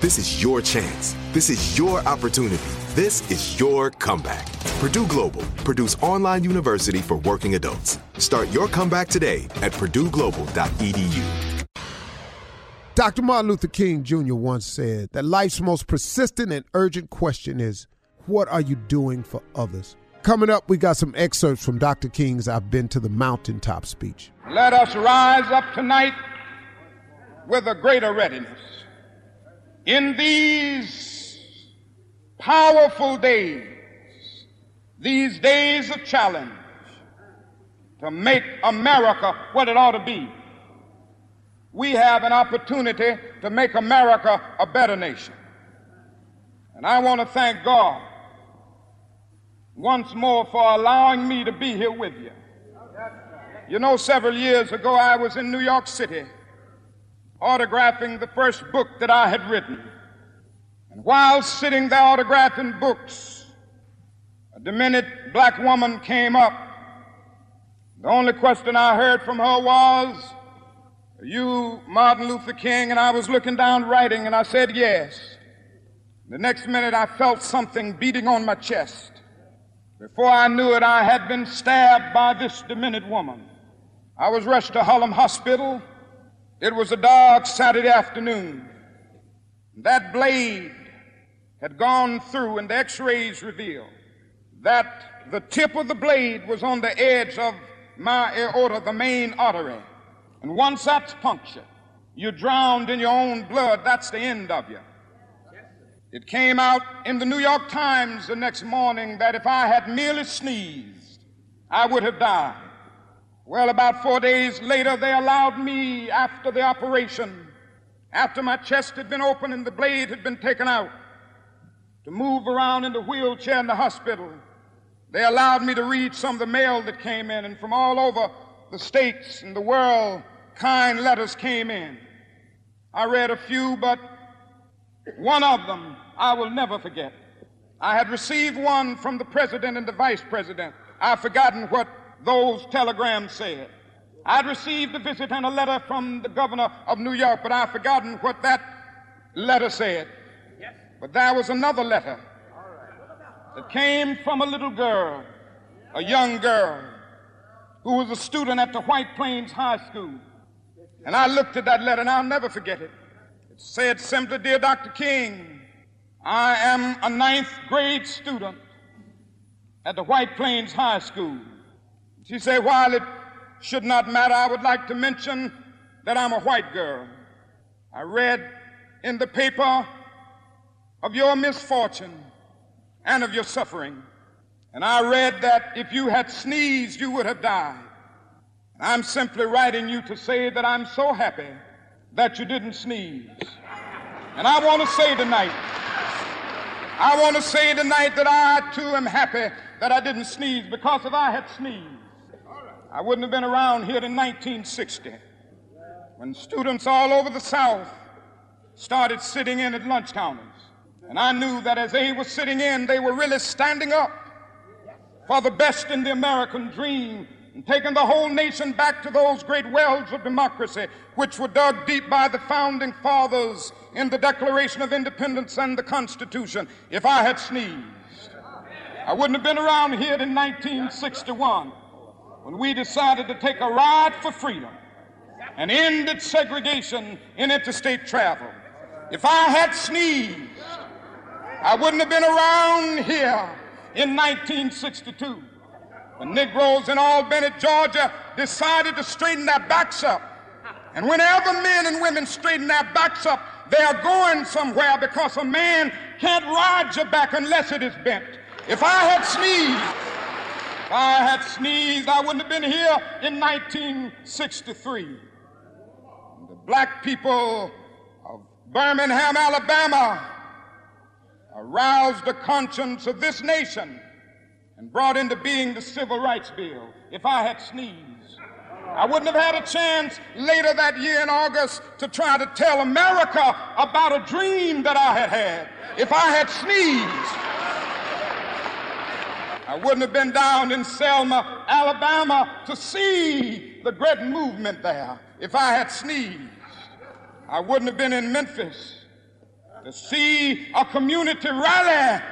This is your chance. This is your opportunity. This is your comeback. Purdue Global, Purdue's online university for working adults. Start your comeback today at purdueglobal.edu. Dr. Martin Luther King Jr. once said that life's most persistent and urgent question is, what are you doing for others? Coming up, we got some excerpts from Dr. King's I've Been to the Mountaintop speech. Let us rise up tonight with a greater readiness. In these powerful days, these days of challenge, to make America what it ought to be, we have an opportunity to make America a better nation. And I want to thank God once more for allowing me to be here with you. You know, several years ago, I was in New York City autographing the first book that I had written. And while sitting there autographing books, a demented black woman came up. The only question I heard from her was, Are you Martin Luther King? And I was looking down writing, and I said, Yes. The next minute, I felt something beating on my chest. Before I knew it, I had been stabbed by this demented woman. I was rushed to Harlem Hospital. It was a dark Saturday afternoon. That blade had gone through, and the x rays revealed that the tip of the blade was on the edge of my aorta, the main artery. And once that's punctured, you're drowned in your own blood. That's the end of you. It came out in the New York Times the next morning that if I had merely sneezed, I would have died. Well, about four days later, they allowed me, after the operation, after my chest had been opened and the blade had been taken out, to move around in the wheelchair in the hospital. They allowed me to read some of the mail that came in, and from all over the states and the world, kind letters came in. I read a few, but one of them I will never forget. I had received one from the president and the vice president. I've forgotten what those telegrams said. I'd received a visit and a letter from the governor of New York, but I've forgotten what that letter said. Yes. But there was another letter that came from a little girl, a young girl, who was a student at the White Plains High School. And I looked at that letter and I'll never forget it. it said simply, Dear Dr. King, I am a ninth grade student at the White Plains High School. She said, While it should not matter, I would like to mention that I'm a white girl. I read in the paper of your misfortune and of your suffering. And I read that if you had sneezed, you would have died. And I'm simply writing you to say that I'm so happy that you didn't sneeze. And I want to say tonight, I want to say tonight that I too am happy that I didn't sneeze because if I had sneezed, I wouldn't have been around here in 1960 when students all over the South started sitting in at lunch counters. And I knew that as they were sitting in, they were really standing up for the best in the American dream and taking the whole nation back to those great wells of democracy which were dug deep by the founding fathers in the Declaration of Independence and the Constitution. If I had sneezed, I wouldn't have been around here in 1961 when we decided to take a ride for freedom and ended segregation in interstate travel. If I had sneezed, I wouldn't have been around here in 1962 when Negroes in Albany, Georgia decided to straighten their backs up. And whenever men and women straighten their backs up, they are going somewhere because a man can't ride your back unless it is bent. If I had sneezed, if I had sneezed, I wouldn't have been here in 1963. The black people of Birmingham, Alabama, aroused the conscience of this nation and brought into being the Civil Rights Bill. If I had sneezed, I wouldn't have had a chance later that year in August to try to tell America about a dream that I had had. If I had sneezed, I wouldn't have been down in Selma, Alabama to see the great movement there. If I had sneezed, I wouldn't have been in Memphis to see a community rally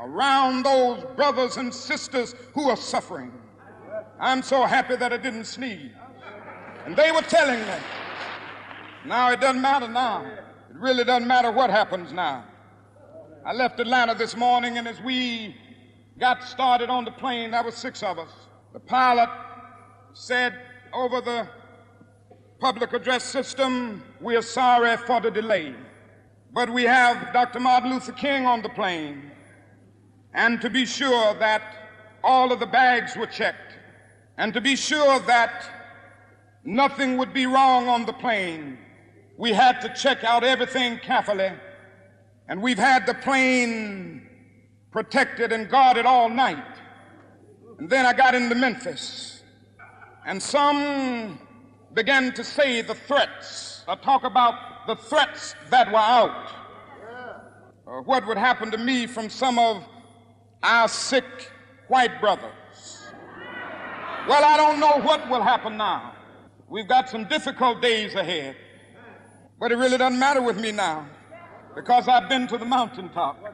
around those brothers and sisters who are suffering. I'm so happy that I didn't sneeze. And they were telling me, now it doesn't matter now. It really doesn't matter what happens now. I left Atlanta this morning, and as we got started on the plane, there were six of us. The pilot said over the public address system, we are sorry for the delay. But we have Dr. Martin Luther King on the plane. And to be sure that all of the bags were checked. And to be sure that nothing would be wrong on the plane, we had to check out everything carefully. And we've had the plane protected and guarded all night. And then I got into Memphis. And some began to say the threats, or talk about the threats that were out, or what would happen to me from some of our sick white brothers. Well, I don't know what will happen now. We've got some difficult days ahead, but it really doesn't matter with me now because I've been to the mountaintop.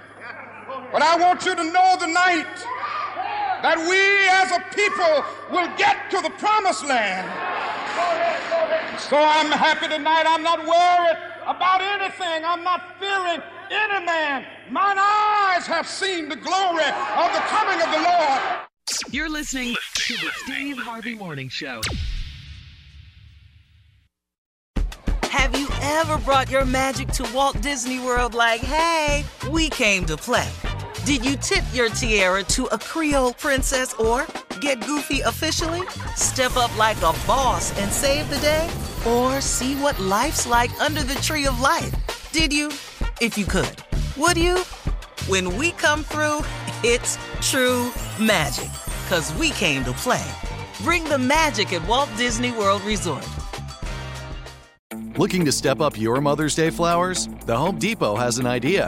but I want you to know tonight that we as a people will get to the promised land. So I'm happy tonight. I'm not worried about anything. I'm not fearing any man. Mine eyes have seen the glory of the coming of the Lord. You're listening to the Steve Harvey Morning Show. Have you ever brought your magic to Walt Disney World like, hey, we came to play? Did you tip your tiara to a Creole princess or get goofy officially? Step up like a boss and save the day? Or see what life's like under the tree of life? Did you? If you could. Would you? When we come through, it's true magic. Cause we came to play. Bring the magic at Walt Disney World Resort. Looking to step up your Mother's Day flowers? The Home Depot has an idea.